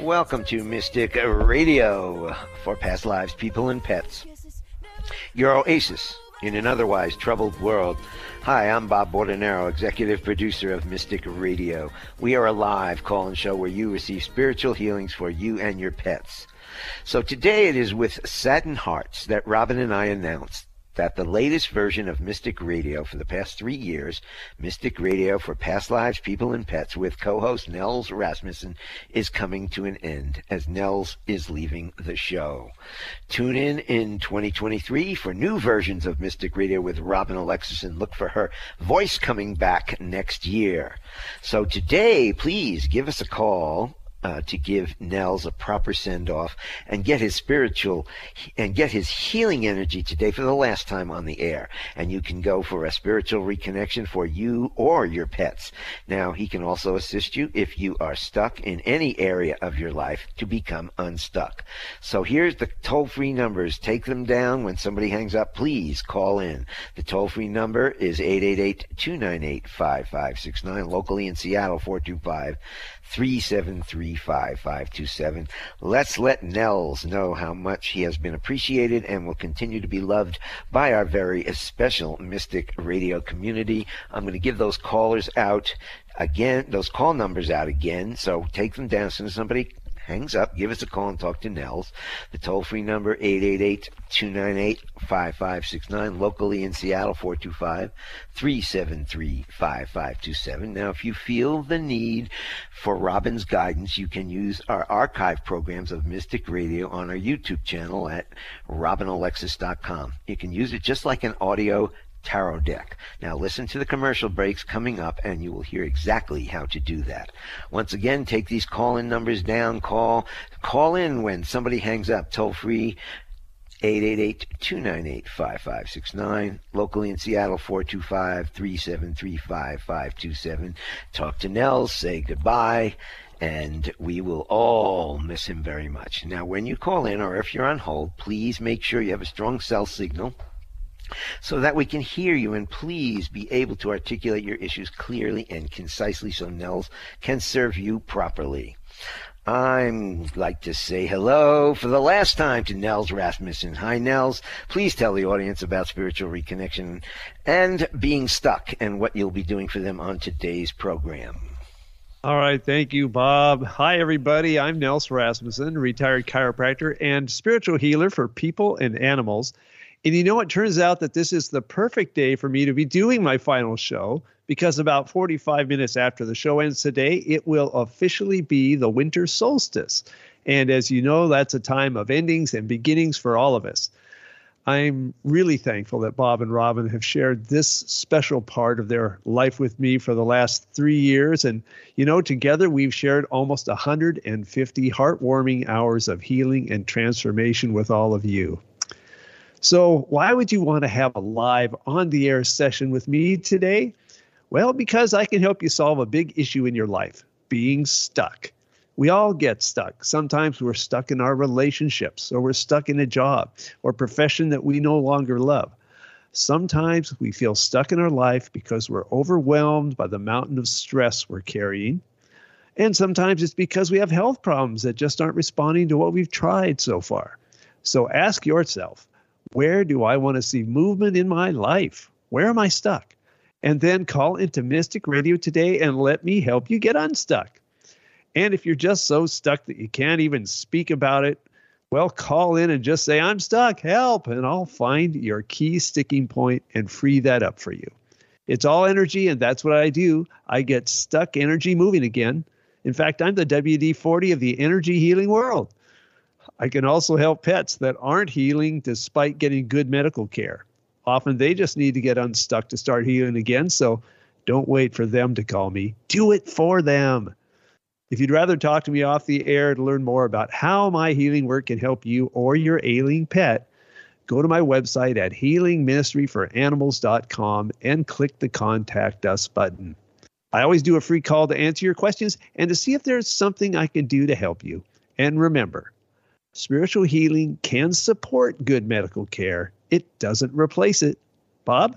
Welcome to Mystic Radio for past lives, people, and pets. Your oasis in an otherwise troubled world. Hi, I'm Bob Bordenero, executive producer of Mystic Radio. We are a live call and show where you receive spiritual healings for you and your pets. So today it is with saddened hearts that Robin and I announced that the latest version of Mystic Radio for the past three years, Mystic Radio for Past Lives, People, and Pets, with co-host Nels Rasmussen, is coming to an end as Nels is leaving the show. Tune in in 2023 for new versions of Mystic Radio with Robin Alexis and look for her voice coming back next year. So today, please give us a call uh, to give Nels a proper send off and get his spiritual and get his healing energy today for the last time on the air. And you can go for a spiritual reconnection for you or your pets. Now, he can also assist you if you are stuck in any area of your life to become unstuck. So here's the toll free numbers. Take them down when somebody hangs up. Please call in. The toll free number is 888 298 5569, locally in Seattle 425 373 5527. Let's let Nels know how much he has been appreciated and will continue to be loved by our very special Mystic Radio community. I'm going to give those callers out again, those call numbers out again. So take them down as soon as somebody hangs up, give us a call and talk to Nels. The toll free number 888-298-5569 locally in Seattle 425-373-5527. Now if you feel the need for Robin's guidance, you can use our archive programs of Mystic Radio on our YouTube channel at robinalexis.com. You can use it just like an audio tarot deck. Now listen to the commercial breaks coming up and you will hear exactly how to do that. Once again, take these call-in numbers down. Call call in when somebody hangs up. Toll free 888-298-5569. Locally in Seattle 425-373-5527. Talk to Nels, say goodbye and we will all miss him very much. Now, when you call in or if you're on hold, please make sure you have a strong cell signal so that we can hear you and please be able to articulate your issues clearly and concisely so Nels can serve you properly. I'd like to say hello for the last time to Nels Rasmussen. Hi, Nels. Please tell the audience about spiritual reconnection and being stuck and what you'll be doing for them on today's program. All right, thank you, Bob. Hi, everybody. I'm Nels Rasmussen, retired chiropractor and spiritual healer for people and animals. And you know, it turns out that this is the perfect day for me to be doing my final show because about 45 minutes after the show ends today, it will officially be the winter solstice. And as you know, that's a time of endings and beginnings for all of us. I'm really thankful that Bob and Robin have shared this special part of their life with me for the last three years. And, you know, together we've shared almost 150 heartwarming hours of healing and transformation with all of you. So, why would you want to have a live on the air session with me today? Well, because I can help you solve a big issue in your life being stuck. We all get stuck. Sometimes we're stuck in our relationships, or we're stuck in a job or profession that we no longer love. Sometimes we feel stuck in our life because we're overwhelmed by the mountain of stress we're carrying. And sometimes it's because we have health problems that just aren't responding to what we've tried so far. So ask yourself where do I want to see movement in my life? Where am I stuck? And then call into Mystic Radio today and let me help you get unstuck. And if you're just so stuck that you can't even speak about it, well, call in and just say, I'm stuck, help, and I'll find your key sticking point and free that up for you. It's all energy, and that's what I do. I get stuck energy moving again. In fact, I'm the WD 40 of the energy healing world. I can also help pets that aren't healing despite getting good medical care. Often they just need to get unstuck to start healing again, so don't wait for them to call me. Do it for them. If you'd rather talk to me off the air to learn more about how my healing work can help you or your ailing pet, go to my website at healingministryforanimals.com and click the Contact Us button. I always do a free call to answer your questions and to see if there's something I can do to help you. And remember, Spiritual healing can support good medical care, it doesn't replace it. Bob?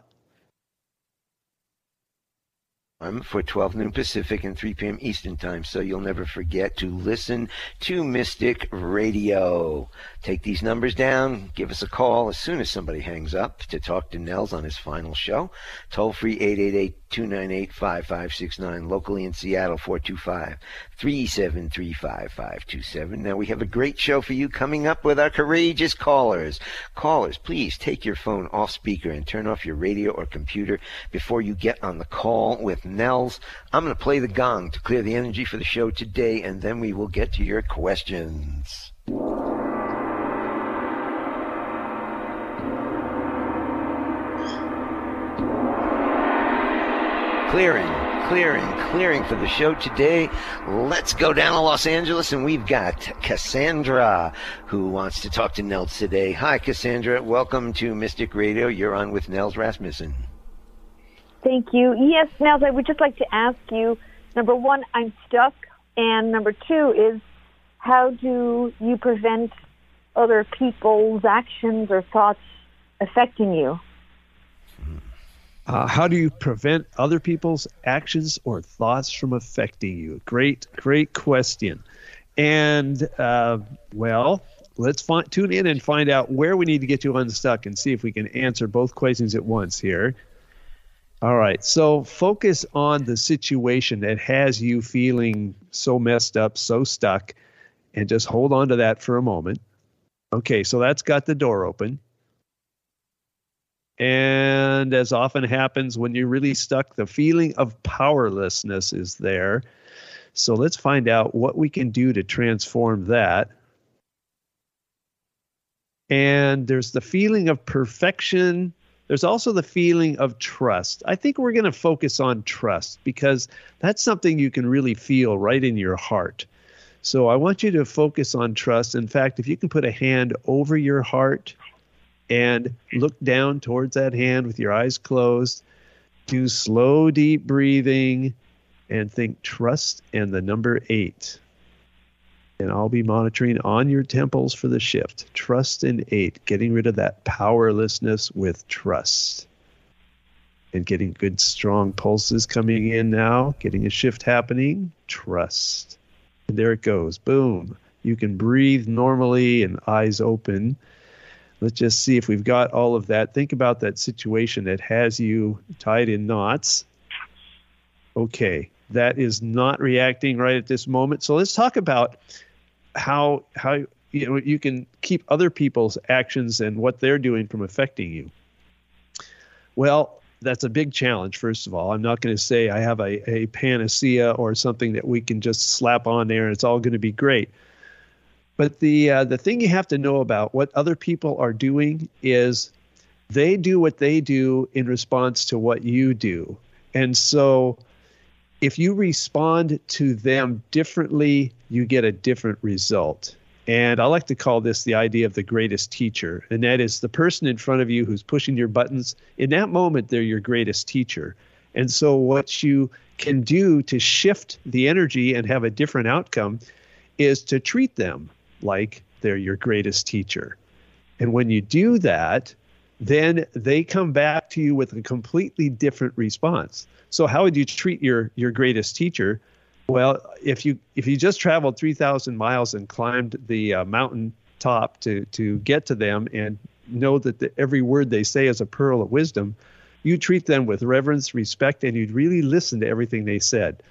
I'm for 12 noon Pacific and 3 p.m. Eastern Time, so you'll never forget to listen to Mystic Radio. Take these numbers down, give us a call as soon as somebody hangs up to talk to Nels on his final show. Toll free 888 298 5569, locally in Seattle 425 373 5527. Now we have a great show for you coming up with our courageous callers. Callers, please take your phone off speaker and turn off your radio or computer before you get on the call with Nels. I'm going to play the gong to clear the energy for the show today, and then we will get to your questions. Clearing, clearing, clearing for the show today. Let's go down to Los Angeles, and we've got Cassandra who wants to talk to Nels today. Hi, Cassandra. Welcome to Mystic Radio. You're on with Nels Rasmussen. Thank you. Yes, Nels, I would just like to ask you number one, I'm stuck. And number two is how do you prevent other people's actions or thoughts affecting you? Uh, how do you prevent other people's actions or thoughts from affecting you? Great, great question. And, uh, well, let's tune in and find out where we need to get you unstuck and see if we can answer both questions at once here. All right. So focus on the situation that has you feeling so messed up, so stuck, and just hold on to that for a moment. Okay. So that's got the door open. And as often happens when you're really stuck, the feeling of powerlessness is there. So let's find out what we can do to transform that. And there's the feeling of perfection there's also the feeling of trust. I think we're going to focus on trust because that's something you can really feel right in your heart. So I want you to focus on trust. In fact, if you can put a hand over your heart and look down towards that hand with your eyes closed, do slow, deep breathing and think trust and the number eight and I'll be monitoring on your temples for the shift. Trust in eight, getting rid of that powerlessness with trust. And getting good, strong pulses coming in now, getting a shift happening. Trust. And there it goes. Boom. You can breathe normally and eyes open. Let's just see if we've got all of that. Think about that situation that has you tied in knots. Okay, that is not reacting right at this moment. So let's talk about how how you know you can keep other people's actions and what they're doing from affecting you. Well, that's a big challenge. First of all, I'm not going to say I have a, a panacea or something that we can just slap on there and it's all going to be great. But the uh, the thing you have to know about what other people are doing is they do what they do in response to what you do, and so if you respond to them differently, you get a different result. And I like to call this the idea of the greatest teacher. And that is the person in front of you who's pushing your buttons. In that moment, they're your greatest teacher. And so, what you can do to shift the energy and have a different outcome is to treat them like they're your greatest teacher. And when you do that, then they come back to you with a completely different response. So how would you treat your your greatest teacher? Well, if you if you just traveled 3,000 miles and climbed the uh, mountain top to to get to them and know that the, every word they say is a pearl of wisdom, you treat them with reverence, respect, and you'd really listen to everything they said.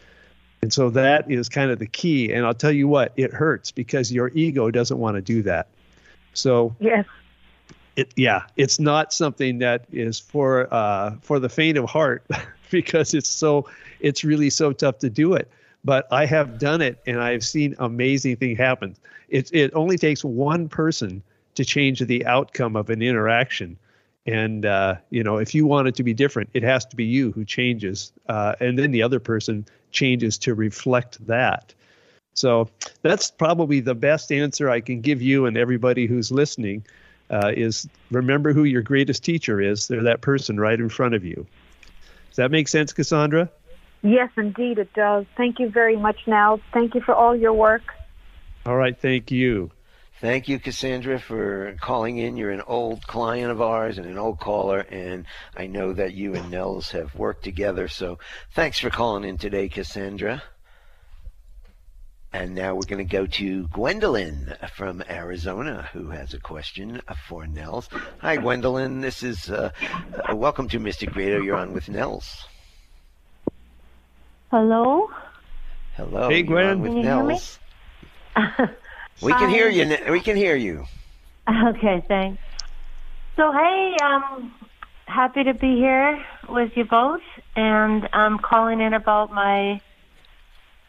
And so that is kind of the key. And I'll tell you what, it hurts because your ego doesn't want to do that. So yes, it yeah, it's not something that is for uh, for the faint of heart. because it's so it's really so tough to do it but I have done it and I've seen amazing things happen. It it only takes one person to change the outcome of an interaction, and uh, you know if you want it to be different, it has to be you who changes, uh, and then the other person changes to reflect that. So that's probably the best answer I can give you and everybody who's listening. Uh, is remember who your greatest teacher is. They're that person right in front of you. Does that make sense, Cassandra? Yes, indeed it does. Thank you very much, Now, Thank you for all your work. All right, thank you. Thank you, Cassandra, for calling in. You're an old client of ours and an old caller, and I know that you and Nels have worked together. So thanks for calling in today, Cassandra. And now we're going to go to Gwendolyn from Arizona, who has a question for Nels. Hi, Gwendolyn. This is uh, uh, welcome to Mystic Radio. You're on with Nels. Hello. Hello. Hey, you're Gwen. on with Can you hear me? Nels. We can Hi. hear you. We can hear you. Okay, thanks. So, hey, um, happy to be here with you both, and I'm calling in about my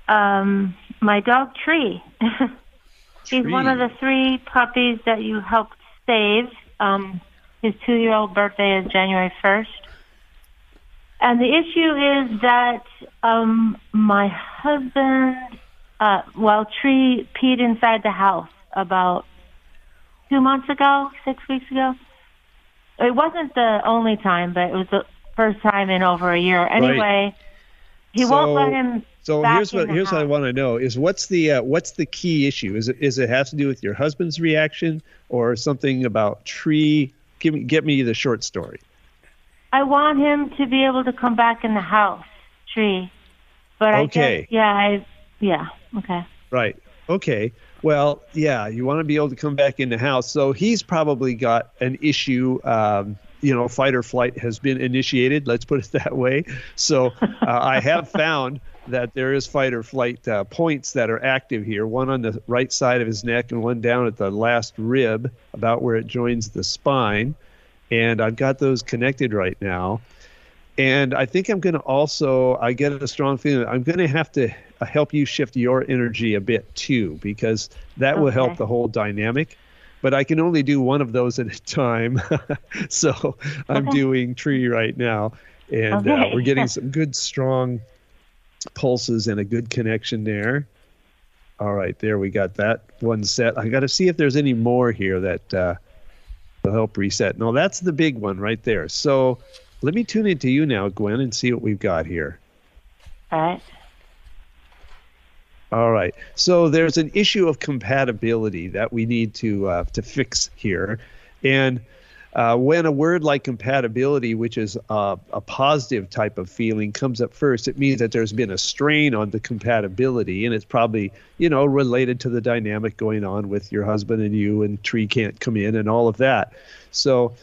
um my dog Tree. He's one of the three puppies that you helped save. Um, his two-year-old birthday is January first, and the issue is that um, my husband, uh, well, Tree peed inside the house about two months ago, six weeks ago. It wasn't the only time, but it was the first time in over a year. Anyway, he won't So- let him. So back here's what the here's what I want to know is what's the uh, what's the key issue? Is it is it has to do with your husband's reaction or something about tree? Give me get me the short story. I want him to be able to come back in the house, tree. But I Okay. guess, yeah, I, yeah, okay. Right. Okay. Well, yeah, you want to be able to come back in the house. So he's probably got an issue. Um, you know, fight or flight has been initiated. Let's put it that way. So uh, I have found that there is fight or flight uh, points that are active here. One on the right side of his neck and one down at the last rib, about where it joins the spine. And I've got those connected right now. And I think I'm going to also, I get a strong feeling, I'm going to have to uh, help you shift your energy a bit too, because that will help the whole dynamic. But I can only do one of those at a time. so I'm Okay. doing tree right now. And uh, we're getting some good, strong pulses and a good connection there. All right, there we got that one set. I got to see if there's any more here that uh, will help reset. No, that's the big one right there. So let me tune into you now, Gwen, and see what we've got here. All right. All right. So there's an issue of compatibility that we need to uh, to fix here, and uh, when a word like compatibility, which is uh, a positive type of feeling, comes up first, it means that there's been a strain on the compatibility, and it's probably you know related to the dynamic going on with your husband and you, and tree can't come in, and all of that. So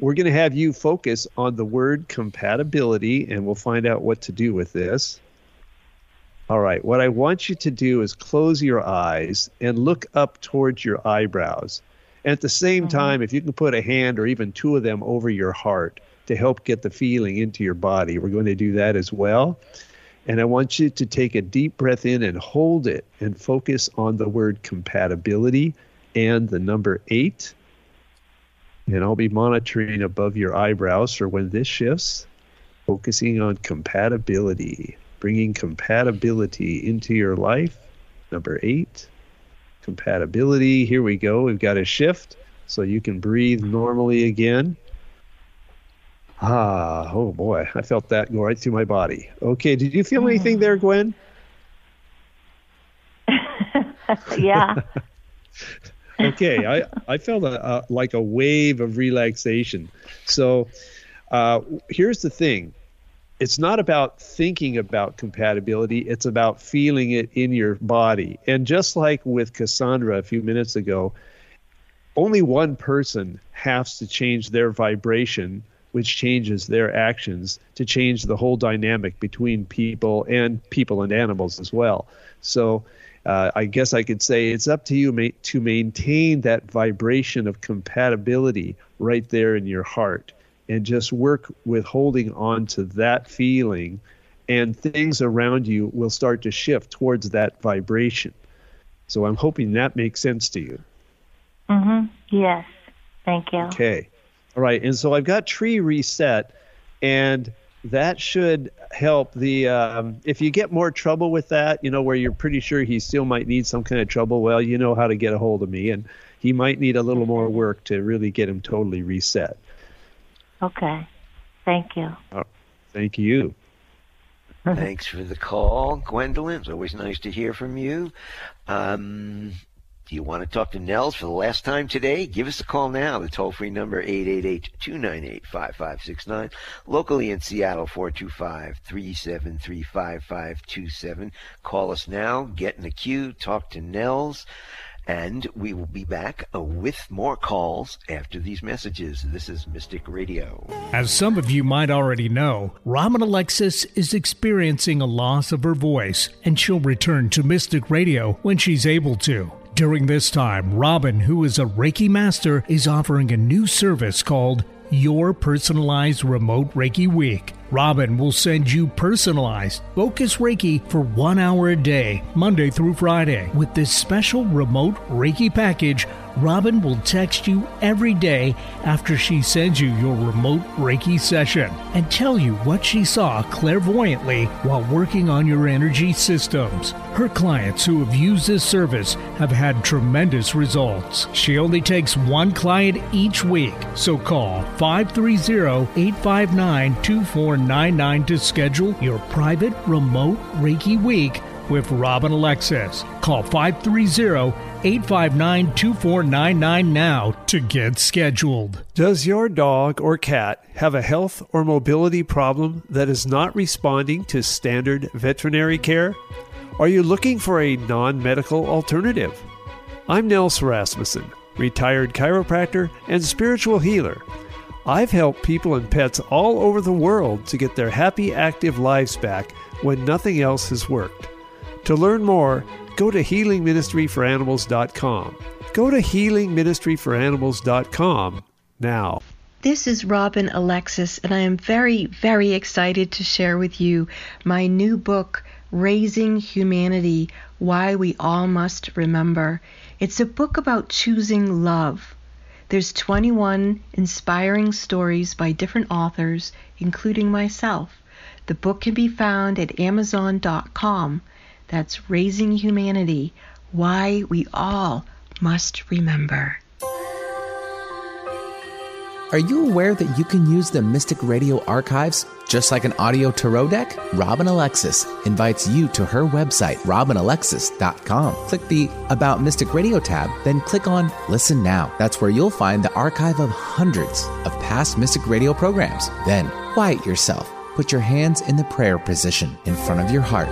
we're going to have you focus on the word compatibility, and we'll find out what to do with this. All right. What I want you to do is close your eyes and look up towards your eyebrows. And at the same mm-hmm. time, if you can put a hand or even two of them over your heart to help get the feeling into your body, we're going to do that as well. And I want you to take a deep breath in and hold it and focus on the word compatibility and the number eight. And I'll be monitoring above your eyebrows for when this shifts, focusing on compatibility bringing compatibility into your life. Number eight, compatibility. Here we go. We've got a shift so you can breathe normally again. Ah, oh boy, I felt that go right through my body. Okay, did you feel anything there, Gwen? yeah. okay, I, I felt a, a, like a wave of relaxation. So uh, here's the thing it's not about thinking about compatibility, it's about feeling it in your body. And just like with Cassandra a few minutes ago, only one person has to change their vibration, which changes their actions to change the whole dynamic between people and people and animals as well. So uh, I guess I could say it's up to you ma- to maintain that vibration of compatibility right there in your heart and just work with holding on to that feeling and things around you will start to shift towards that vibration. So I'm hoping that makes sense to you. Mm-hmm. Yes. Thank you. Okay. All right. And so I've got tree reset and that should help the um, if you get more trouble with that you know where you're pretty sure he still might need some kind of trouble well you know how to get a hold of me and he might need a little more work to really get him totally reset Okay. Thank you. thank you Thanks for the call, Gwendolyn. It's always nice to hear from you. Um, Do you want to talk to Nels for the last time today? Give us a call now. The toll free number 888-298-5569. Locally in Seattle 425-373-5527. Call us now, get in the queue, talk to Nels. And we will be back uh, with more calls after these messages. This is Mystic Radio. As some of you might already know, Robin Alexis is experiencing a loss of her voice, and she'll return to Mystic Radio when she's able to. During this time, Robin, who is a Reiki master, is offering a new service called Your Personalized Remote Reiki Week. Robin will send you personalized focus Reiki for one hour a day, Monday through Friday. With this special remote Reiki package, Robin will text you every day after she sends you your remote Reiki session and tell you what she saw clairvoyantly while working on your energy systems. Her clients who have used this service have had tremendous results. She only takes one client each week, so call 530 859 2499 to schedule your private remote Reiki week with Robin Alexis. Call 530 859 2499 now to get scheduled. Does your dog or cat have a health or mobility problem that is not responding to standard veterinary care? Are you looking for a non medical alternative? I'm Nels Rasmussen, retired chiropractor and spiritual healer. I've helped people and pets all over the world to get their happy, active lives back when nothing else has worked. To learn more, go to healingministryforanimals.com. Go to healingministryforanimals.com now. This is Robin Alexis, and I am very, very excited to share with you my new book, Raising Humanity Why We All Must Remember. It's a book about choosing love. There's 21 inspiring stories by different authors, including myself. The book can be found at Amazon.com. That's Raising Humanity Why We All Must Remember. Are you aware that you can use the Mystic Radio archives just like an audio tarot deck? Robin Alexis invites you to her website, robinalexis.com. Click the About Mystic Radio tab, then click on Listen Now. That's where you'll find the archive of hundreds of past Mystic Radio programs. Then quiet yourself. Put your hands in the prayer position in front of your heart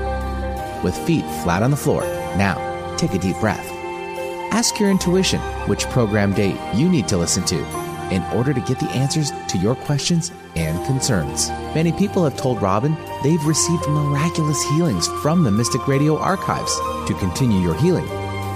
with feet flat on the floor. Now, take a deep breath. Ask your intuition which program date you need to listen to in order to get the answers to your questions and concerns. Many people have told Robin they've received miraculous healings from the Mystic Radio archives. To continue your healing,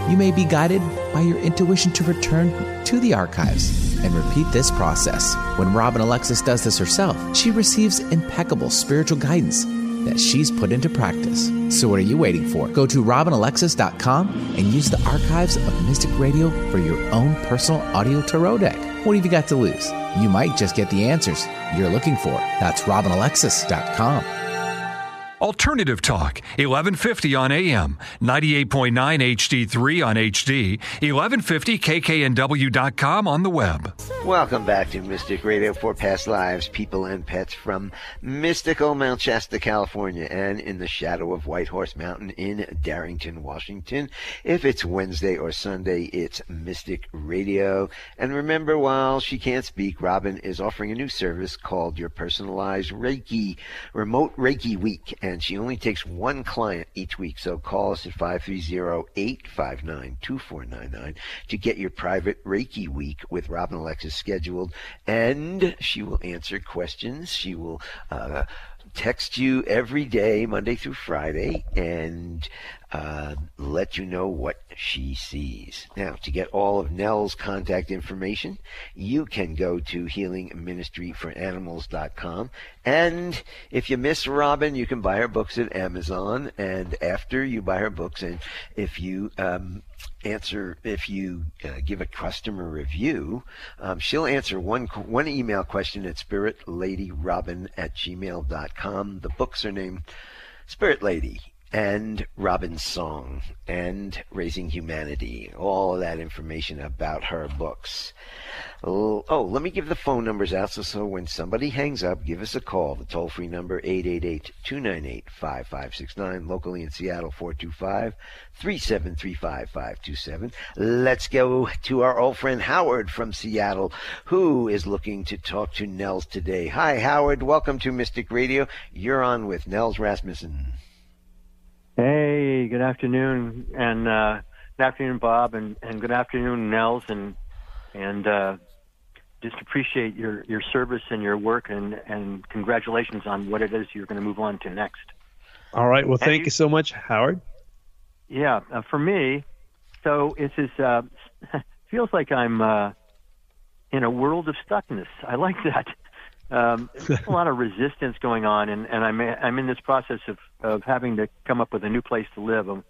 you may be guided by your intuition to return to the archives and repeat this process. When Robin Alexis does this herself, she receives impeccable spiritual guidance that she's put into practice. So, what are you waiting for? Go to robinalexis.com and use the archives of Mystic Radio for your own personal audio tarot deck. What have you got to lose? You might just get the answers you're looking for. That's robinalexis.com. Alternative Talk, 1150 on AM, 98.9 HD3 on HD, 1150kknw.com on the web. Welcome back to Mystic Radio for Past Lives, People and Pets from mystical Mount Shasta, California, and in the shadow of White Horse Mountain in Darrington, Washington. If it's Wednesday or Sunday, it's Mystic Radio. And remember, while she can't speak, Robin is offering a new service called Your Personalized Reiki, Remote Reiki Week and she only takes one client each week. So call us at 530-859-2499 to get your private Reiki week with Robin Alexis scheduled, and she will answer questions. She will uh, text you every day, Monday through Friday, and uh, let you know what she sees. Now, to get all of Nels' contact information, you can go to healingministryforanimals.com. And if you miss Robin, you can buy her books at Amazon. And after you buy her books, and if you um, answer if you uh, give a customer review um, she'll answer one one email question at spiritladyrobin at gmail.com the books are named spirit lady and Robin's Song and Raising Humanity, all of that information about her books. Oh, let me give the phone numbers out so, so when somebody hangs up, give us a call. The toll free number 888-298-5569, locally in Seattle 425-373-5527. Let's go to our old friend Howard from Seattle who is looking to talk to Nels today. Hi Howard, welcome to Mystic Radio. You're on with Nels Rasmussen. Hey, good afternoon, and uh, good afternoon, Bob, and, and good afternoon, Nels, and and uh, just appreciate your, your service and your work, and, and congratulations on what it is you're going to move on to next. All right. Well, thank you, you, so much, Howard. Yeah, uh, for me, so it's this uh, feels like I'm uh, in a world of stuckness. I like that. Um, a lot of resistance going on, and, and I'm I'm in this process of, of having to come up with a new place to live. Um,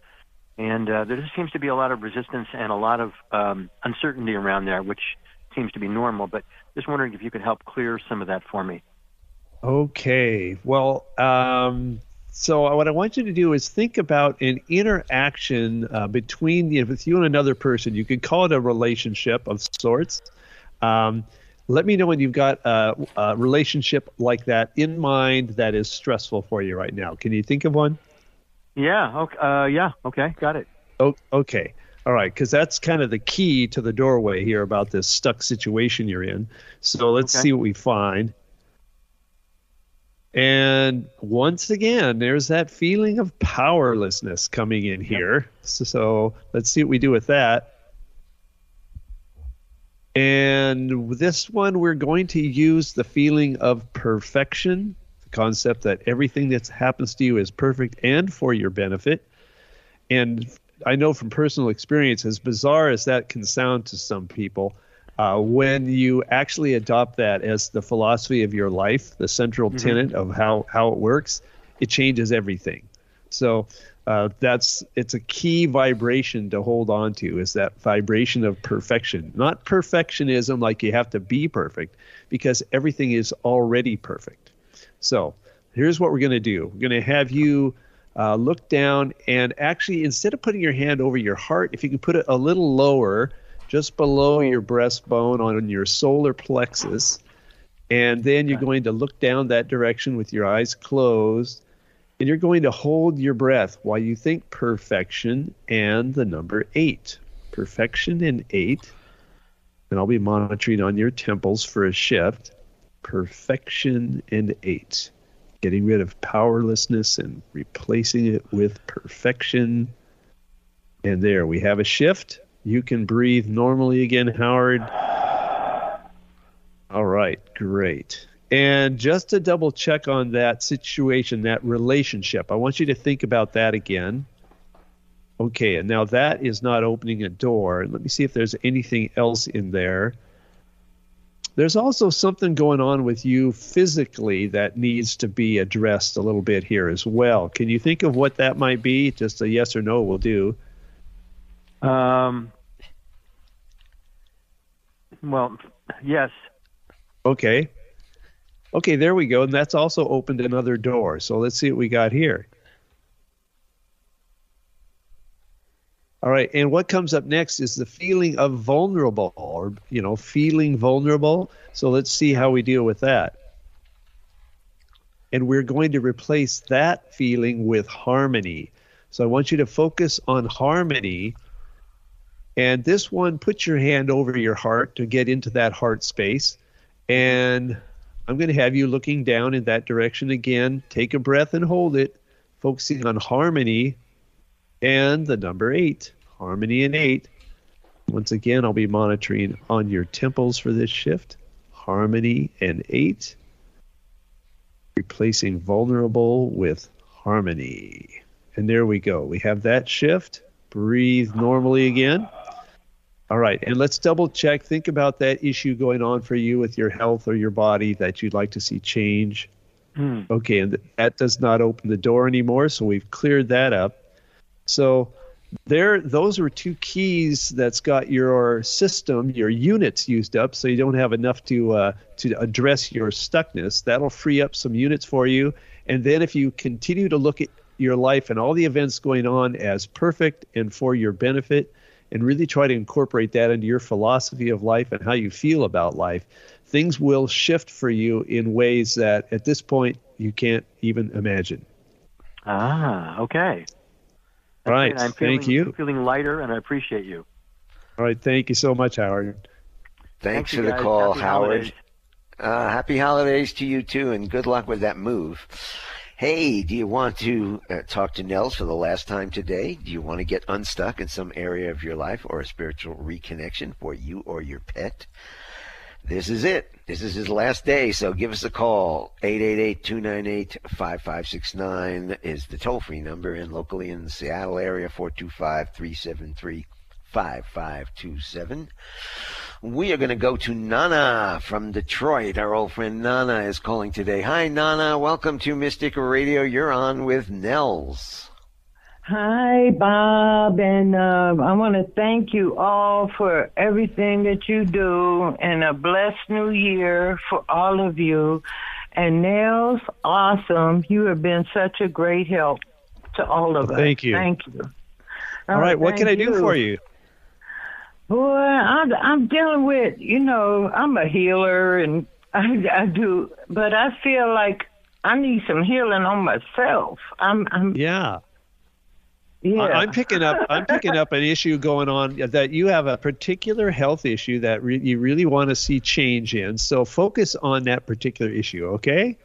and uh, there just seems to be a lot of resistance and a lot of um, uncertainty around there, which seems to be normal. But just wondering if you could help clear some of that for me. Okay. Well, um, so what I want you to do is think about an interaction uh, between you know, with you and another person. You could call it a relationship of sorts. Um, let me know when you've got a, a, relationship like that in mind that is stressful for you right now. Can you think of one? Yeah. Okay. Uh, yeah. Okay. Got it. Oh, okay. All right. Because that's kind of the key to the doorway here about this stuck situation you're in. So let's okay. see what we find. And once again, there's that feeling of powerlessness coming in here. So, so let's see what we do with that. And this one, we're going to use the feeling of perfection the concept that everything that happens to you is perfect and for your benefit. And I know from personal experience, as bizarre as that can sound to some people, uh, when you actually adopt that as the philosophy of your life, the central mm-hmm. tenet of how, how it works, it changes everything. So uh, that's it's a key vibration to hold on to is that vibration of perfection, not perfectionism like you have to be perfect, because everything is already perfect. So here's what we're going to do we're going to have you uh, look down and actually, instead of putting your hand over your heart, if you can put it a little lower, just below your breastbone on your solar plexus. And then you're going to look down that direction with your eyes closed. And you're going to hold your breath while you think perfection and the number eight. Perfection and eight. And I'll be monitoring on your temples for a shift perfection and eight. Getting rid of powerlessness and replacing it with perfection. And there we have a shift. You can breathe normally again, Howard. All right, great. And just to double check on that situation, that relationship, I want you to think about that again. Okay, and now that is not opening a door. Let me see if there's anything else in there. There's also something going on with you physically that needs to be addressed a little bit here as well. Can you think of what that might be? Just a yes or no will do. Um, well, yes. Okay. Okay, there we go. And that's also opened another door. So let's see what we got here. All right, and what comes up next is the feeling of vulnerable, or you know, feeling vulnerable. So let's see how we deal with that. And we're going to replace that feeling with harmony. So I want you to focus on harmony. And this one, put your hand over your heart to get into that heart space. And I'm going to have you looking down in that direction again. Take a breath and hold it, focusing on harmony and the number eight, harmony and eight. Once again, I'll be monitoring on your temples for this shift, harmony and eight, replacing vulnerable with harmony. And there we go. We have that shift. Breathe normally again. All right, and let's double check. Think about that issue going on for you with your health or your body that you'd like to see change. Mm. Okay, and that does not open the door anymore, so we've cleared that up. So there those are two keys that's got your system your units used up so you don't have enough to uh, to address your stuckness that'll free up some units for you and then if you continue to look at your life and all the events going on as perfect and for your benefit and really try to incorporate that into your philosophy of life and how you feel about life, things will shift for you in ways that at this point you can't even imagine. Ah, okay. All right. I'm feeling, Thank you. feeling lighter, and I appreciate you. All right. Thank you so much, Howard. Thanks Thank for the guys. call, Happy Howard. holidays. Uh, happy holidays to you too, and good luck with that move. Hey, do you want to uh, talk to Nels for the last time today? Do you want to get unstuck in some area of your life or a spiritual reconnection for you or your pet? This is it. This is his last day, so give us a call. 888-298-5569 is the toll-free number, and locally in the Seattle area, 425-373-5527. We are going to go to Nana from Detroit. Our old friend Nana is calling today. Hi, Nana. Welcome to Mystic Radio. You're on with Nels. Hi, Bob, and uh, I want to thank you all for everything that you do, and a blessed new year for all of you. And Nels, awesome! You have been such a great help to all of us. Thank you. Thank you. All right. What can I thank do for you? Boy, I'm, I'm dealing with, you know, I'm a healer and I, I do, but I feel like I need some healing on myself. I'm, I'm, Yeah. yeah. I- I'm picking up. I'm picking up an issue going on that you have a particular health issue that re- you really want to see change in. So focus on that particular issue. Okay.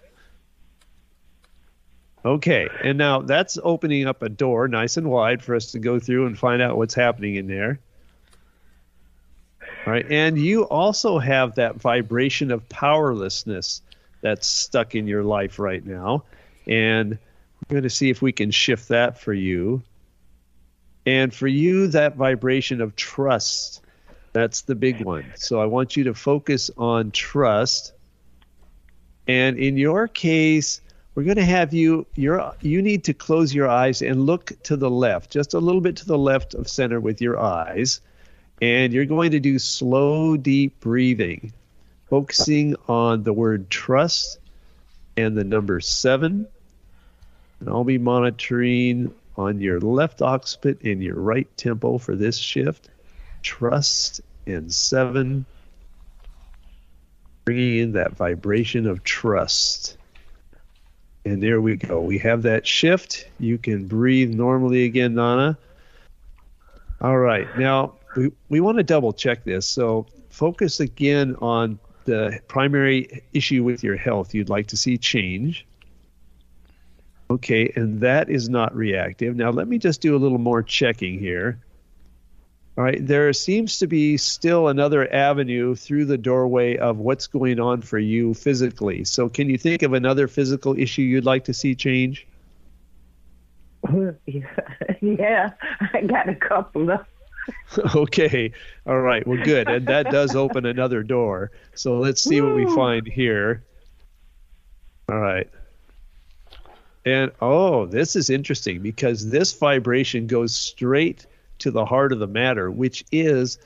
Okay. And now that's opening up a door nice and wide for us to go through and find out what's happening in there. Right. And you also have that vibration of powerlessness that's stuck in your life right now. And we're going to see if we can shift that for you. And for you, that vibration of trust, that's the big one. So I want you to focus on trust. And in your case, we're going to have you your you need to close your eyes and look to the left, just a little bit to the left of center with your eyes. And you're going to do slow, deep breathing, focusing on the word trust and the number seven. And I'll be monitoring on your left occiput and your right temple for this shift. Trust and seven. Bringing in that vibration of trust. And there we go. We have that shift. You can breathe normally again, Nana. All right. Now, we, we want to double check this. So focus again on the primary issue with your health you'd like to see change. Okay, and that is not reactive. Now, let me just do a little more checking here. All right, there seems to be still another avenue through the doorway of what's going on for you physically. So, can you think of another physical issue you'd like to see change? yeah, I got a couple of. okay, all right, well, good. And that does open another door. So, let's see what we find here. All right. And oh, this is interesting because this vibration goes straight to the heart of the matter, which is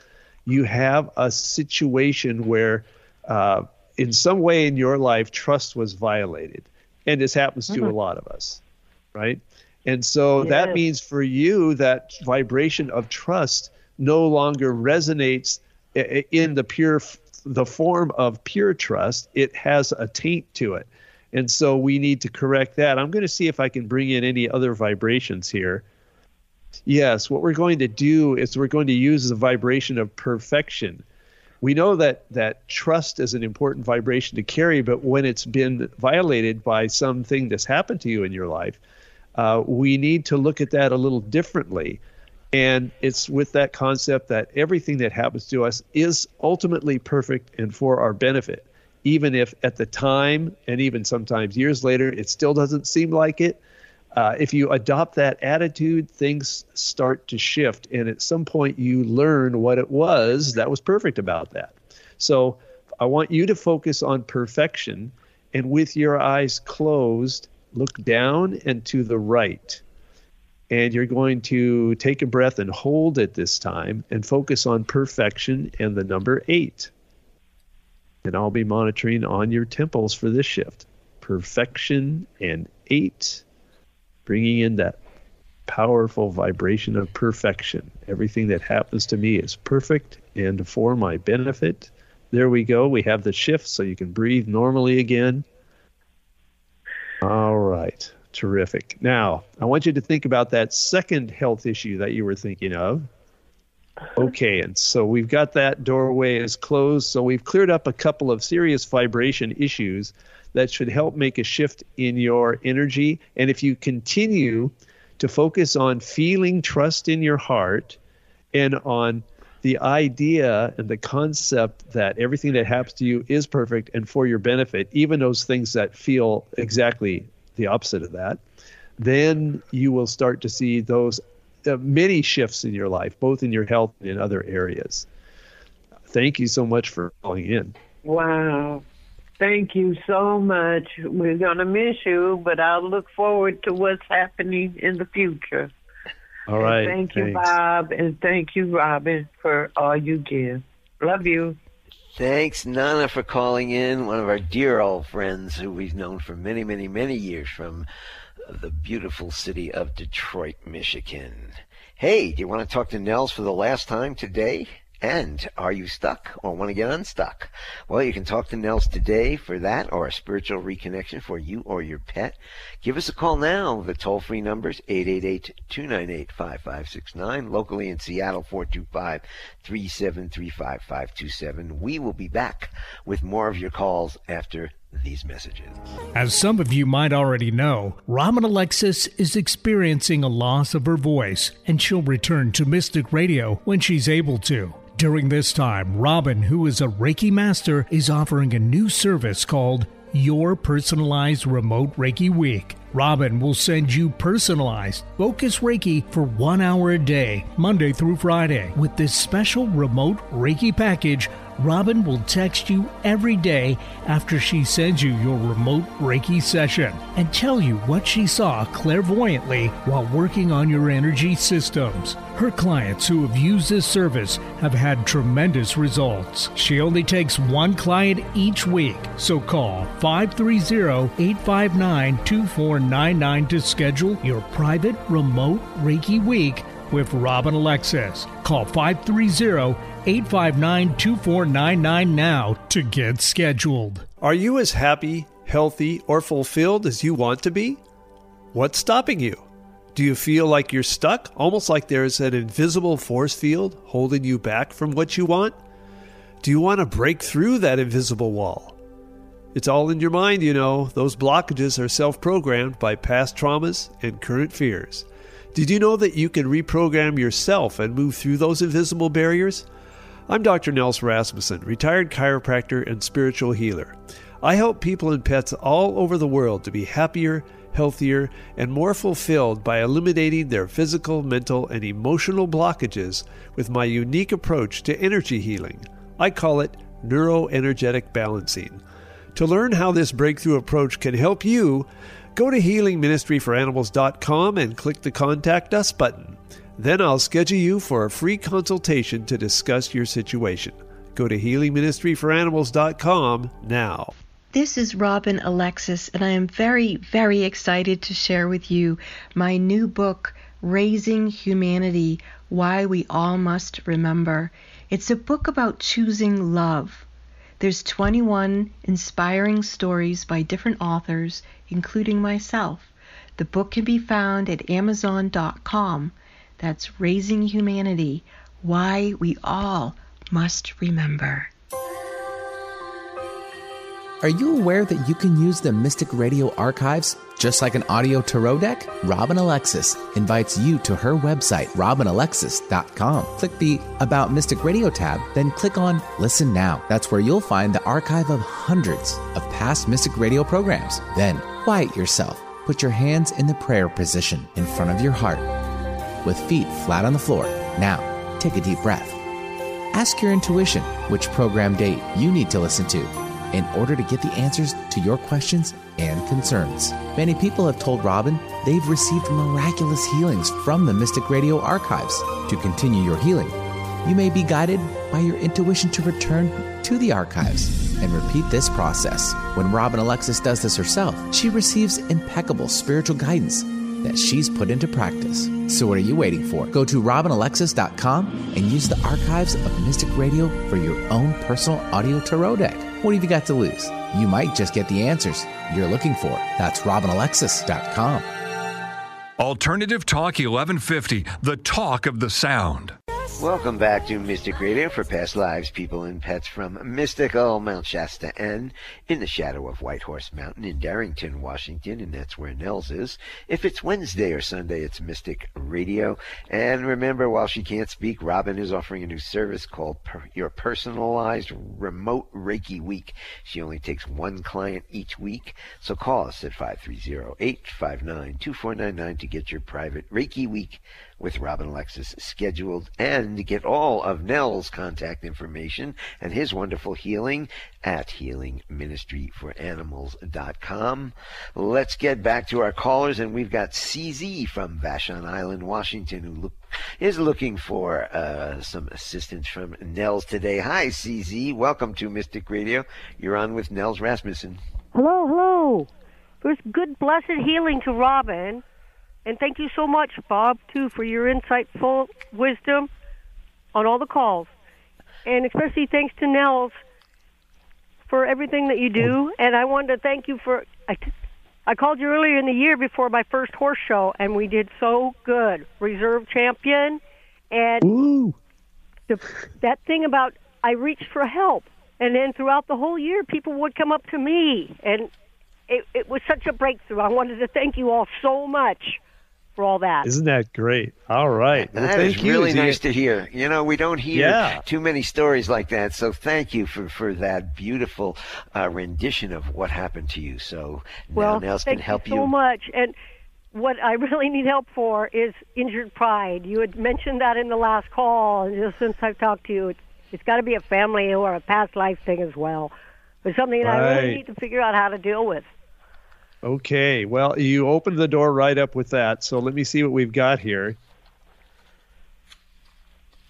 you have a situation where, uh, in some way in your life, trust was violated. And this happens to Mhm. a lot of us, right? And so that means for you, that vibration of trust no longer resonates in the pure, the form of pure trust. It has a taint to it. And so we need to correct that. I'm going to see if I can bring in any other vibrations here. Yes, what we're going to do is we're going to use the vibration of perfection. We know that that trust is an important vibration to carry, but when it's been violated by something that's happened to you in your life, uh, we need to look at that a little differently. And it's with that concept that everything that happens to us is ultimately perfect and for our benefit even if at the time and even sometimes years later it still doesn't seem like it. Uh, if you adopt that attitude, things start to shift, and at some point you learn what it was that was perfect about that. So I want you to focus on perfection, and with your eyes closed, look down and to the right. And you're going to take a breath and hold it this time and focus on perfection and the number eight and I'll be monitoring on your temples for this shift. Perfection and eight, bringing in that powerful vibration of perfection. Everything that happens to me is perfect and for my benefit. There we go. We have the shift so you can breathe normally again. All right. Terrific. Now, I want you to think about that second health issue that you were thinking of. Okay, and so we've got that doorway is closed. So we've cleared up a couple of serious vibration issues that should help make a shift in your energy. And if you continue to focus on feeling trust in your heart and on the idea and the concept that everything that happens to you is perfect and for your benefit, even those things that feel exactly the opposite of that, then you will start to see those uh, many shifts in your life, both in your health and in other areas. Thank you so much for calling in. Wow. Thank you so much. We're going to miss you, but I'll look forward to what's happening in the future. All right. And thank you. Bob, and thank you, Robin, for all you give. Love you. Thanks, Nana, for calling in. One of our dear old friends who we've known for many, many, many years from the beautiful city of Detroit, Michigan. Hey, do you want to talk to Nels for the last time today? And are you stuck or want to get unstuck? Well, you can talk to Nels today for that or a spiritual reconnection for you or your pet. Give us a call now. The toll free number is 888-298-5569. Locally in Seattle, 425-373-5527. We will be back with more of your calls after these messages. As some of you might already know, Robin Alexis is experiencing a loss of her voice, and she'll return to Mystic Radio when she's able to. During this time, Robin, who is a Reiki master, is offering a new service called Your Personalized Remote Reiki Week. Robin will send you personalized focus Reiki for one hour a day, Monday through Friday. With this special remote Reiki package, Robin will text you every day after she sends you your remote Reiki session and tell you what she saw clairvoyantly while working on your energy systems. Her clients who have used this service have had tremendous results. She only takes one client each week, so call 530 859 2499 to schedule your private remote Reiki week with Robin Alexis. Call 530 859 2499 now to get scheduled. Are you as happy, healthy, or fulfilled as you want to be? What's stopping you? Do you feel like you're stuck, almost like there's an invisible force field holding you back from what you want? Do you want to break through that invisible wall? It's all in your mind, you know. Those blockages are self programmed by past traumas and current fears. Did you know that you can reprogram yourself and move through those invisible barriers? I'm Dr. Nels Rasmussen, retired chiropractor and spiritual healer. I help people and pets all over the world to be happier, healthier, and more fulfilled by eliminating their physical, mental, and emotional blockages with my unique approach to energy healing. I call it neuroenergetic balancing. To learn how this breakthrough approach can help you, go to healingministryforanimals.com and click the Contact Us button. Then I'll schedule you for a free consultation to discuss your situation. Go to healingministryforanimals.com now. This is Robin Alexis, and I am very, very excited to share with you my new book, Raising Humanity Why We All Must Remember. It's a book about choosing love. There's 21 inspiring stories by different authors, including myself. The book can be found at Amazon.com. That's Raising Humanity Why We All Must Remember. Are you aware that you can use the Mystic Radio archives just like an audio tarot deck? Robin Alexis invites you to her website, robinalexis.com. Click the About Mystic Radio tab, then click on Listen Now. That's where you'll find the archive of hundreds of past Mystic Radio programs. Then quiet yourself. Put your hands in the prayer position in front of your heart with feet flat on the floor. Now, take a deep breath. Ask your intuition which program date you need to listen to in order to get the answers to your questions and concerns. Many people have told Robin they've received miraculous healings from the Mystic Radio archives. To continue your healing, you may be guided by your intuition to return to the archives and repeat this process. When Robin Alexis does this herself, she receives impeccable spiritual guidance that she's put into practice. So what are you waiting for? Go to robinalexis.com and use the archives of Mystic Radio for your own personal audio tarot deck. What have you got to lose? You might just get the answers you're looking for. That's robinalexis.com. Alternative Talk 1150, the talk of the sound. Welcome back to Mystic Radio for past lives, people, and pets from mystical Mount Shasta and in the shadow of White Horse Mountain in Darrington, Washington, and that's where Nels is. If it's Wednesday or Sunday, it's Mystic Radio. And remember, while she can't speak, Robin is offering a new service called per- Your Personalized Remote Reiki Week. She only takes one client each week, so call us at 530-859-2499 to get your private Reiki Week with Robin Alexis scheduled and get all of Nels' contact information and his wonderful healing at healingministryforanimals.com. Let's get back to our callers and we've got CZ from Vashon Island, Washington who look, is looking for uh, some assistance from Nels today. Hi CZ, welcome to Mystic Radio. You're on with Nels Rasmussen. Hello, hello. First, good blessed healing to Robin. And thank you so much, Bob, too, for your insightful wisdom on all the calls. And especially thanks to Nels for everything that you do. And I wanted to thank you for. I, I called you earlier in the year before my first horse show, and we did so good. Reserve champion. And the, that thing about I reached for help. And then throughout the whole year, people would come up to me. And it, it was such a breakthrough. I wanted to thank you all so much for all that. Isn't that great? All right. Well, That thank is you. really Z. nice to hear. You know, we don't hear Yeah. too many stories like that. So thank you for, for that beautiful uh, rendition of what happened to you. So well, now Nels thank can help you so much. And what I really need help for is injured pride. You had mentioned that in the last call, and just since I've talked to you, it's, it's got to be a family or a past life thing as well. It's something that I really need to figure out how to deal with. Okay. Well, you opened the door right up with that. So let me see what we've got here.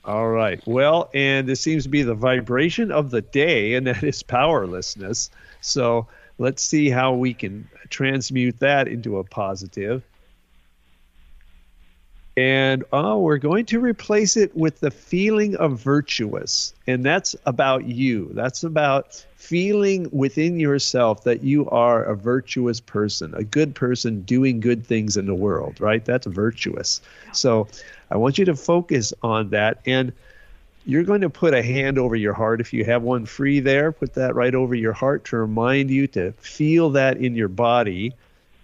All right. Well, and this seems to be the vibration of the day, and that is powerlessness. So let's see how we can transmute that into a positive. And oh, we're going to replace it with the feeling of virtuous. And that's about you. That's about feeling within yourself that you are a virtuous person, a good person doing good things in the world, right? That's virtuous. So I want you to focus on that. And you're going to put a hand over your heart. If you have one free there, put that right over your heart to remind you to feel that in your body.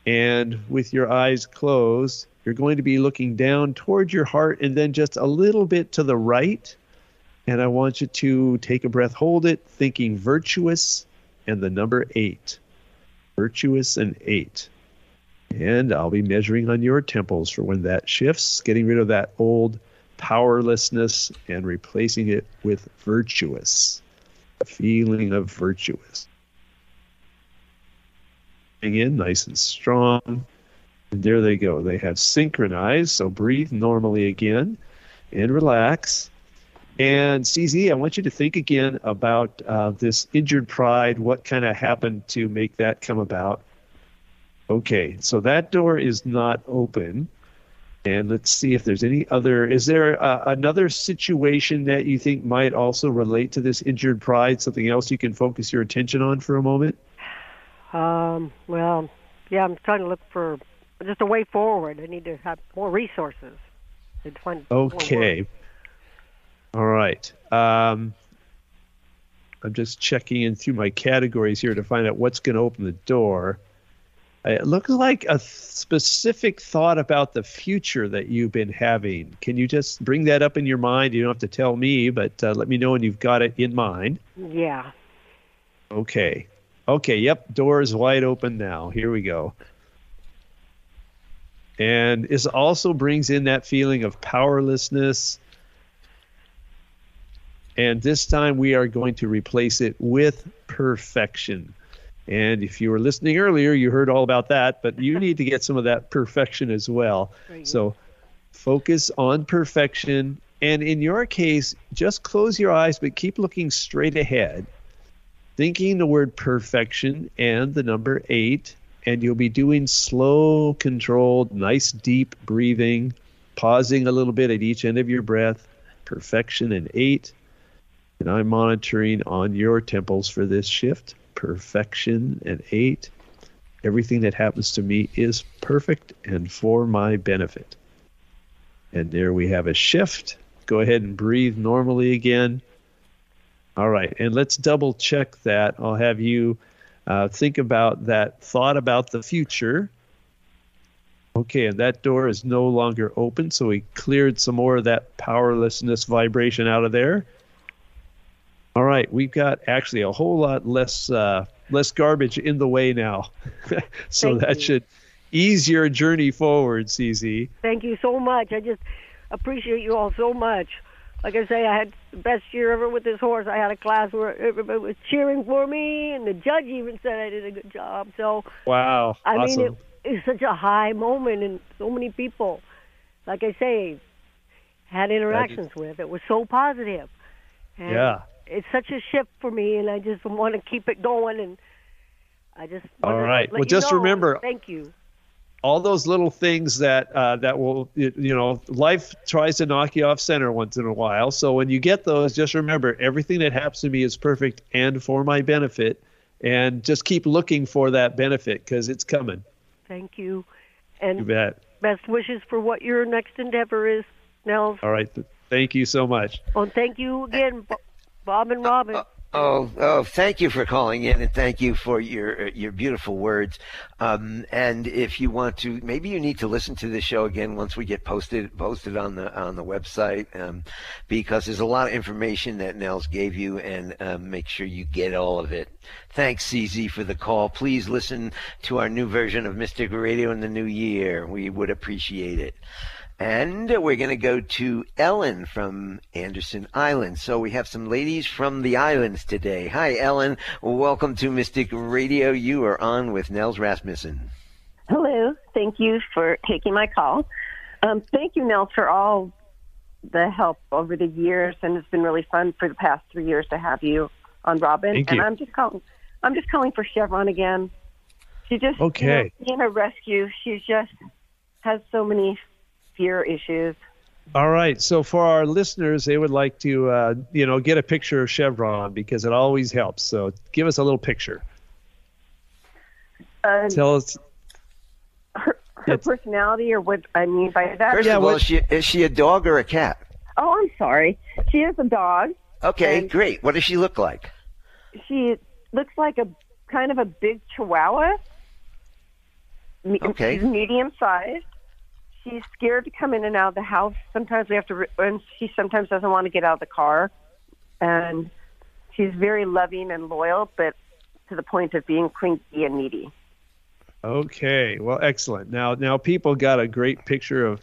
And with your eyes closed, you're going to be looking down towards your heart and then just a little bit to the right. And I want you to take a breath, hold it, thinking virtuous and the number eight. Virtuous and eight. And I'll be measuring on your temples for when that shifts, getting rid of that old powerlessness and replacing it with virtuous. A feeling of virtuous. In nice and strong. And there they go. They have synchronized. So breathe normally again and relax. And CZ, I want you to think again about uh, this injured pride. What kind of happened to make that come about? Okay, so that door is not open. And let's see if there's any other. Is there uh, another situation that you think might also relate to this injured pride? Something else you can focus your attention on for a moment? Um, well, yeah, I'm trying to look for just a way forward. I need to have more resources. to find more work. Okay. All right. Um, I'm just checking in through my categories here to find out what's going to open the door. Uh, It looks like a specific thought about the future that you've been having. Can you just bring that up in your mind? You don't have to tell me, but uh, let me know when you've got it in mind. Yeah. Okay. Okay. Yep. Door is wide open now. Here we go. And it also brings in that feeling of powerlessness. And this time we are going to replace it with perfection. And if you were listening earlier, you heard all about that, but you need to get some of that perfection as well. So focus on perfection. And in your case, just close your eyes, but keep looking straight ahead, thinking the word perfection and the number eight. And you'll be doing slow, controlled, nice, deep breathing, pausing a little bit at each end of your breath. Perfection in eight. And I'm monitoring on your temples for this shift. Perfection and eight. Everything that happens to me is perfect and for my benefit. And there we have a shift. Go ahead and breathe normally again. All right, and let's double check that. I'll have you uh, think about that thought about the future. Okay, and that door is no longer open, so we cleared some more of that powerlessness vibration out of there. All right, we've got actually a whole lot less uh, less garbage in the way now, so Thank that you. should ease your journey forward, CZ. Thank you so much. I just appreciate you all so much. Like I say, I had the best year ever with this horse. I had a class where everybody was cheering for me, and the judge even said I did a good job. So, Wow, I awesome. mean, it, it's such a high moment, and so many people, like I say, had interactions with. It was so positive. And Yeah. It's such a shift for me, and I just want to keep it going. And I just all right. Well, just know. remember- Thank you. All those little things that uh, that will you you know life tries to knock you off center once in a while so when you get those just remember everything that happens to me is perfect and for my benefit and just keep looking for that benefit because it's coming Thank you. you And bet best wishes for what your next endeavor is, Nels. all right thank you so much Oh, and thank you again, Bob and Robin. Oh, oh! Thank you for calling in, and thank you for your your beautiful words. Um, and if you want to, maybe you need to listen to the show again once we get posted posted on the on the website, um, because there's a lot of information that Nels gave you, and um, make sure you get all of it. Thanks, CZ, for the call. Please listen to our new version of Mystic Radio in the new year. We would appreciate it. And we're going to go to Ellen from Anderson Island. So we have some ladies from the islands today. Hi, Ellen. Welcome to Mystic Radio. You are on with Nels Rasmussen. Hello. Thank you for taking my call. Um, thank you, Nels, for all the help over the years, and it's been really fun for the past three years to have you on Robin. Thank and you. I'm just calling. I'm just calling for Chevron again. She just Okay. You know, being a rescue, she just has so many fear issues. all right so for our listeners they would like to uh, you know get a picture of chevron because it always helps so give us a little picture Uh, tell us her her personality, or what I mean by that. First of all, is she, is she a dog or a cat? Oh, I'm sorry. She is a dog. Okay, great. What does she look like? She looks like a kind of a big chihuahua. Me- Okay. She's medium sized. She's scared to come in and out of the house. Sometimes we have to, and she sometimes doesn't want to get out of the car. And she's very loving and loyal, but to the point of being clingy and needy. Okay, well, excellent. Now, now people got a great picture of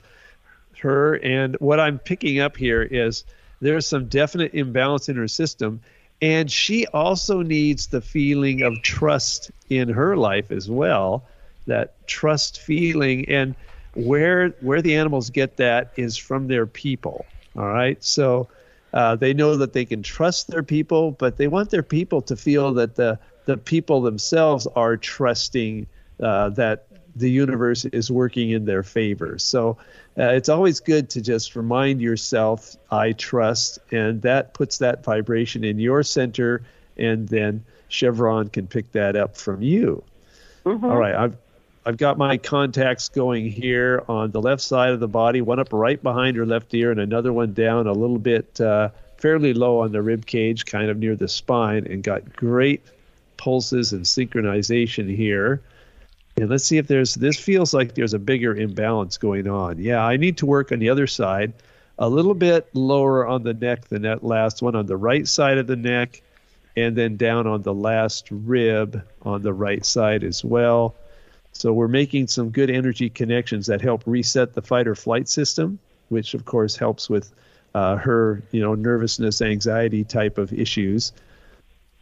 her, and what I'm picking up here is there's some definite imbalance in her system, and she also needs the feeling of trust in her life as well. That trust feeling, and where where the animals get that is from their people. All right, so uh, they know that they can trust their people, but they want their people to feel that the the people themselves are trusting uh, that the universe is working in their favor. So uh, it's always good to just remind yourself, I trust, and that puts that vibration in your center, and then Chevron can pick that up from you. All right, I've I've got my contacts going here on the left side of the body, one up right behind her left ear, and another one down a little bit uh, fairly low on the rib cage, kind of near the spine, and got great pulses and synchronization here. And let's see if there's this feels like there's a bigger imbalance going on. Yeah, I need to work on the other side, a little bit lower on the neck than that last one on the right side of the neck, and then down on the last rib on the right side as well. So we're making some good energy connections that help reset the fight or flight system, which of course helps with uh, her, you know, nervousness, anxiety type of issues.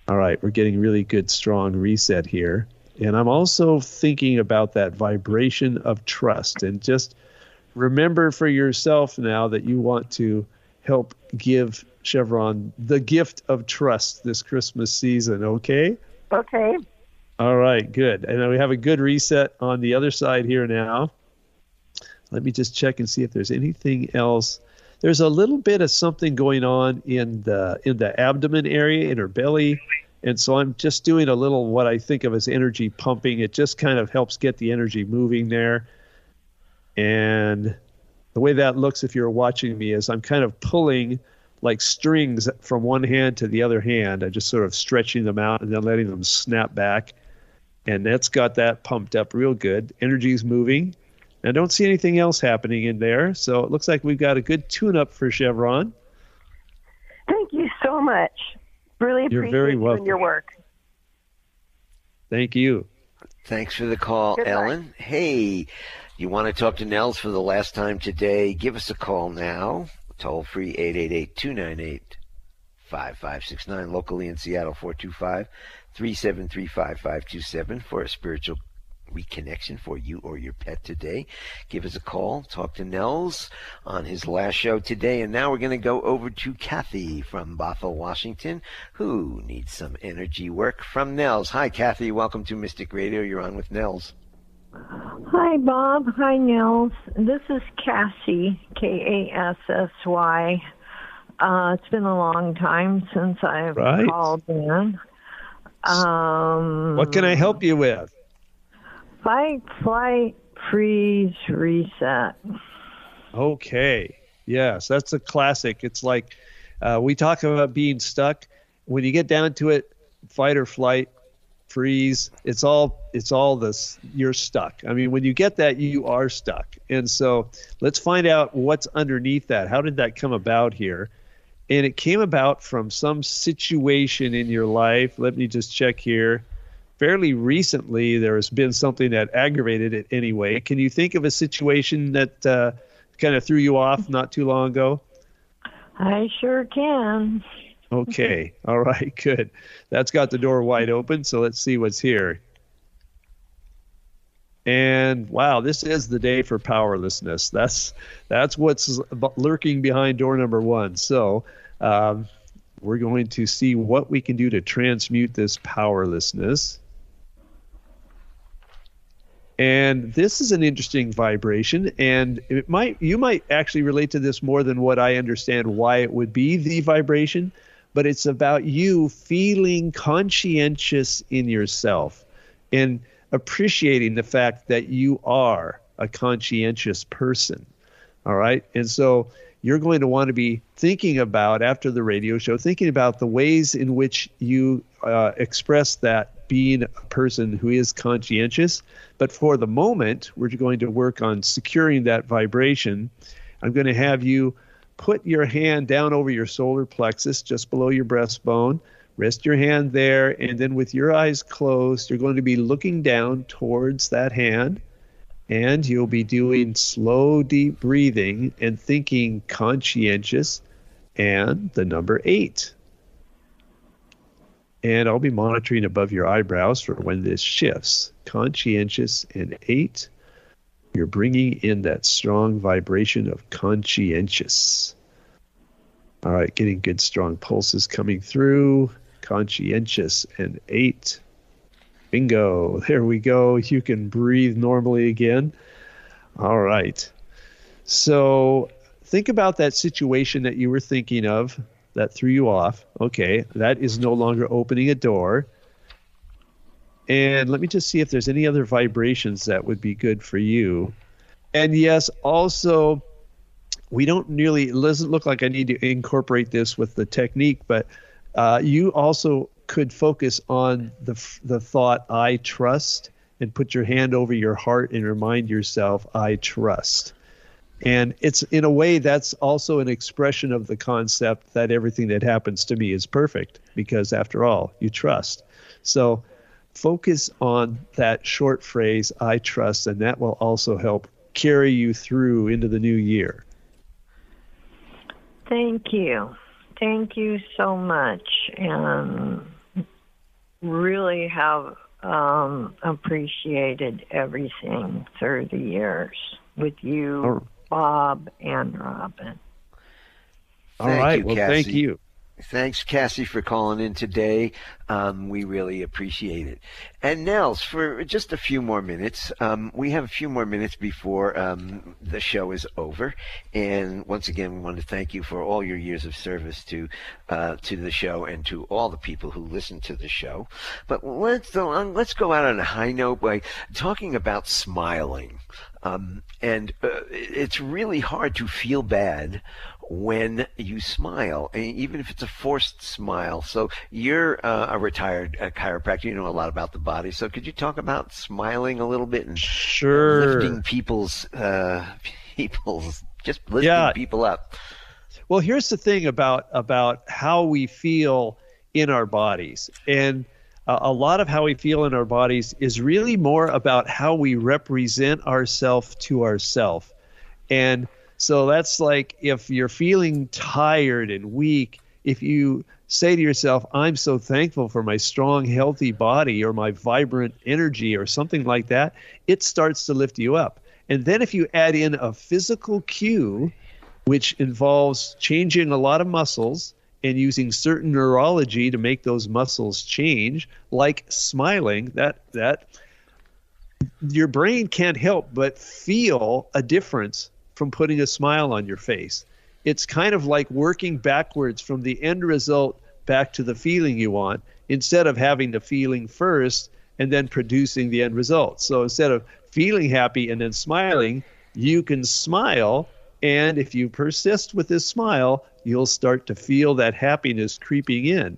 All right, we're getting really good, strong reset here. And I'm also thinking about that vibration of trust. And just remember for yourself now that you want to help give Chevron the gift of trust this Christmas season, okay? Okay. All right, good. And we have a good reset on the other side here now. Let me just check and see if there's anything else. There's a little bit of something going on in the in the abdomen area in her belly. And so I'm just doing a little what I think of as energy pumping. It just kind of helps get the energy moving there. And the way that looks if you're watching me is I'm kind of pulling like strings from one hand to the other hand. I'm just sort of stretching them out and then letting them snap back. And that's got that pumped up real good. Energy's moving. I don't see anything else happening in there. So it looks like we've got a good tune up for Chevron. Thank you so much. Really You're appreciate very you welcome. and your work. Thank you. Thanks for the call, Goodbye. Ellen. Hey, you want to talk to Nels for the last time today? Give us a call now. Toll free 888 298 5569. Locally in Seattle 425 373 5527 for a spiritual reconnection for you or your pet today. Give us a call. Talk to Nels on his last show today. And now we're going to go over to Kathy from Bothell, Washington, who needs some energy work from Nels. Hi, Kathy. Welcome to Mystic Radio. You're on with Nels. Hi, Bob. Hi, Nels. This is Cassie, K A S S Y. Uh, it's been a long time since I've Right. called in. Um, What can I help you with? Fight, flight, freeze, reset. Okay. Yes, that's a classic. It's like uh, we talk about being stuck. When you get down to it, fight or flight, freeze. It's all it's all this. You're stuck. I mean, when you get that, you are stuck. And so let's find out what's underneath that. How did that come about here? And it came about from some situation in your life. Let me just check here. Fairly recently, there has been something that aggravated it anyway. Can you think of a situation that uh, kind of threw you off not too long ago? I sure can. Okay. All right. Good. That's got the door wide open. So let's see what's here. And wow, this is the day for powerlessness. That's that's what's lurking behind door number one. So um, we're going to see what we can do to transmute this powerlessness. And this is an interesting vibration, and it might you might actually relate to this more than what I understand why it would be the vibration, but it's about you feeling conscientious in yourself and appreciating the fact that you are a conscientious person. All right. And so you're going to want to be thinking about after the radio show, thinking about the ways in which you uh, express that being a person who is conscientious. But for the moment, we're going to work on securing that vibration. I'm going to have you put your hand down over your solar plexus, just below your breastbone. Rest your hand there, and then with your eyes closed, you're going to be looking down towards that hand, and you'll be doing slow, deep breathing and thinking conscientious and the number eight. And I'll be monitoring above your eyebrows for when this shifts. Conscientious and eight. You're bringing in that strong vibration of conscientious. All right, getting good, strong pulses coming through. Conscientious and eight. Bingo. There we go. You can breathe normally again. All right. So think about that situation that you were thinking of that threw you off. Okay, that is no longer opening a door. And let me just see if there's any other vibrations that would be good for you. And yes, also, we don't nearly, it doesn't look like I need to incorporate this with the technique, but uh, you also could focus on the, the thought, I trust, and put your hand over your heart and remind yourself, I trust. And it's in a way that's also an expression of the concept that everything that happens to me is perfect because after all, you trust. So focus on that short phrase, I trust, and that will also help carry you through into the new year. Thank you. Thank you so much. And really have um, appreciated everything through the years with you, Bob, and Robin. All Thank right. you, well, Cassie. thank you. Thanks, Cassie, for calling in today. Um, we really appreciate it. And Nels, for just a few more minutes, um, we have a few more minutes before um, the show is over. And once again, we want to thank you for all your years of service to uh, to the show and to all the people who listen to the show. But let's let's go out on a high note by talking about smiling. Um, and uh, it's really hard to feel bad when you smile, even if it's a forced smile. So you're uh, a retired uh, chiropractor. You know a lot about the body. So could you talk about smiling a little bit and sure. lifting people's uh, people's just lifting yeah. people up? Well, here's the thing about about how we feel in our bodies, and a lot of how we feel in our bodies is really more about how we represent ourselves to ourselves, and so that's like if you're feeling tired and weak, if you say to yourself, I'm so thankful for my strong, healthy body or my vibrant energy or something like that, it starts to lift you up. And then if you add in a physical cue, which involves changing a lot of muscles and using certain neurology to make those muscles change, like smiling, that that your brain can't help but feel a difference from putting a smile on your face. It's kind of like working backwards from the end result back to the feeling you want instead of having the feeling first and then producing the end result. So instead of feeling happy and then smiling, you can smile. And if you persist with this smile, you'll start to feel that happiness creeping in.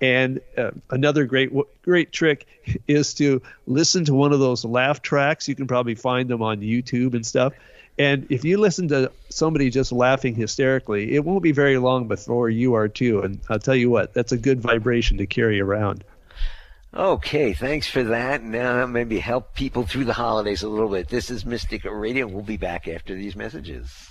And uh, another great great trick is to listen to one of those laugh tracks. You can probably find them on YouTube and stuff. And if you listen to somebody just laughing hysterically, it won't be very long before you are too. And I'll tell you what, that's a good vibration to carry around. Okay, thanks for that. Now maybe help people through the holidays a little bit. This is Mystic Radio. We'll be back after these messages.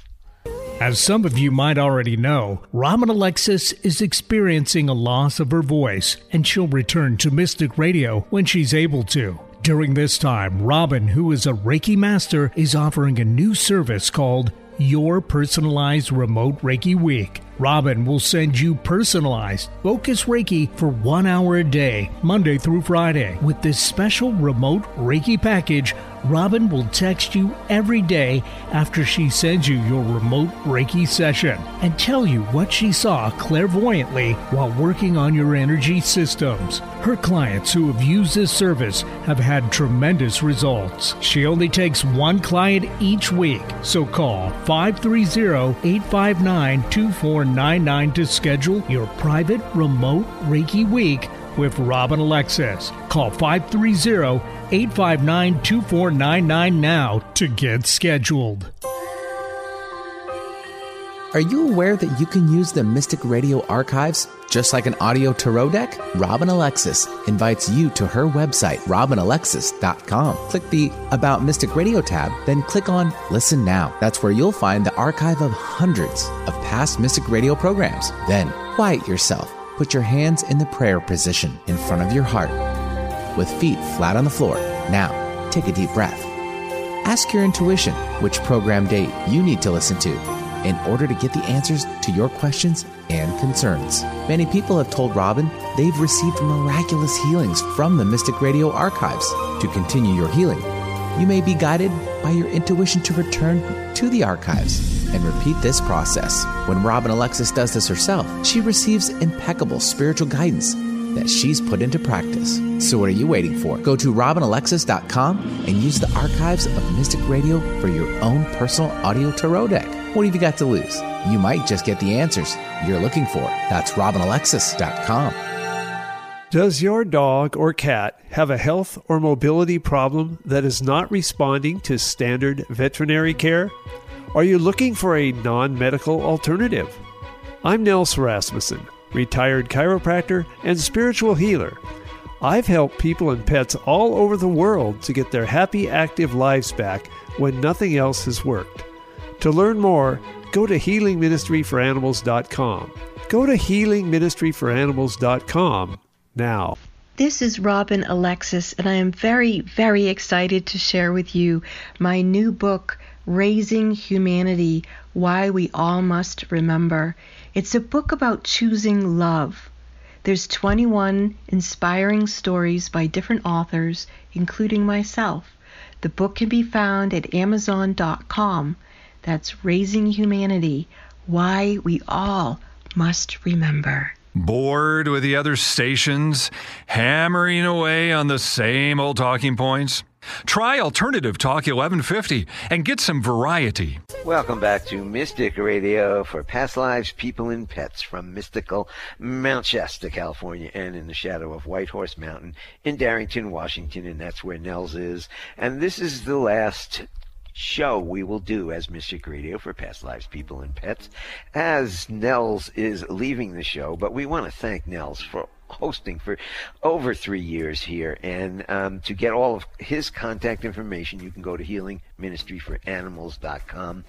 As some of you might already know, Robin Alexis is experiencing a loss of her voice, and she'll return to Mystic Radio when she's able to. During this time, Robin, who is a Reiki master, is offering a new service called Your Personalized Remote Reiki Week. Robin will send you personalized Focus Reiki for one hour a day, Monday through Friday. With this special remote Reiki package, Robin will text you every day after she sends you your remote Reiki session and tell you what she saw clairvoyantly while working on your energy systems. Her clients who have used this service have had tremendous results. She only takes one client each week, so call 530 859 2499 to schedule your private remote Reiki week with Robin Alexis. Call 530 859 2499 now to get scheduled. Are you aware that you can use the Mystic Radio archives just like an audio tarot deck? Robin Alexis invites you to her website, robinalexis.com. Click the About Mystic Radio tab, then click on Listen Now. That's where you'll find the archive of hundreds of past Mystic Radio programs. Then quiet yourself Put your hands in the prayer position in front of your heart with feet flat on the floor. Now, take a deep breath. Ask your intuition which program date you need to listen to in order to get the answers to your questions and concerns. Many people have told Robin they've received miraculous healings from the Mystic Radio archives. To continue your healing, you may be guided by your intuition to return to the archives and repeat this process. When Robin Alexis does this herself, she receives impeccable spiritual guidance that she's put into practice. So what are you waiting for? Go to robinalexis.com and use the archives of Mystic Radio for your own personal audio tarot deck. What have you got to lose? You might just get the answers you're looking for. That's robinalexis.com. Does your dog or cat have a health or mobility problem that is not responding to standard veterinary care? Are you looking for a non medical alternative? I'm Nels Rasmussen, retired chiropractor and spiritual healer. I've helped people and pets all over the world to get their happy, active lives back when nothing else has worked. To learn more, go to healingministryforanimals.com. Go to healingministryforanimals.com now. This is Robin Alexis, and I am very, very excited to share with you my new book, Raising Humanity Why We All Must Remember. It's a book about choosing love. There's 21 inspiring stories by different authors, including myself. The book can be found at Amazon.com. That's Raising Humanity Why We All Must Remember. Bored with the other stations, hammering away on the same old talking points? Try Alternative Talk 1150 and get some variety. Welcome back to Mystic Radio for past lives, people, and pets from mystical Mount Shasta, California, and in the shadow of White Horse Mountain in Darrington, Washington, and that's where Nels is. And this is the last show we will do as Mystic Radio for Past Lives, People, and Pets as Nels is leaving the show. But we want to thank Nels for hosting for over three years here. And um, to get all of his contact information, you can go to healingministryforanimals.com.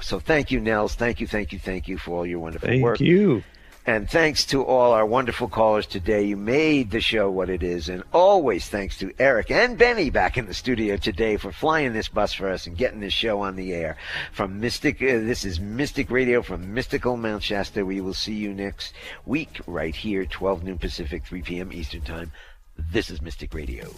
So thank you, Nels. Thank you, thank you, thank you for all your wonderful Thank work. you. And thanks to all our wonderful callers today. You made the show what it is. And always thanks to Eric and Benny back in the studio today for flying this bus for us and getting this show on the air. From Mystic, uh, this is Mystic Radio from Mystical Mount Shasta. We will see you next week right here, 12 noon Pacific, 3 p.m. Eastern Time. This is Mystic Radio.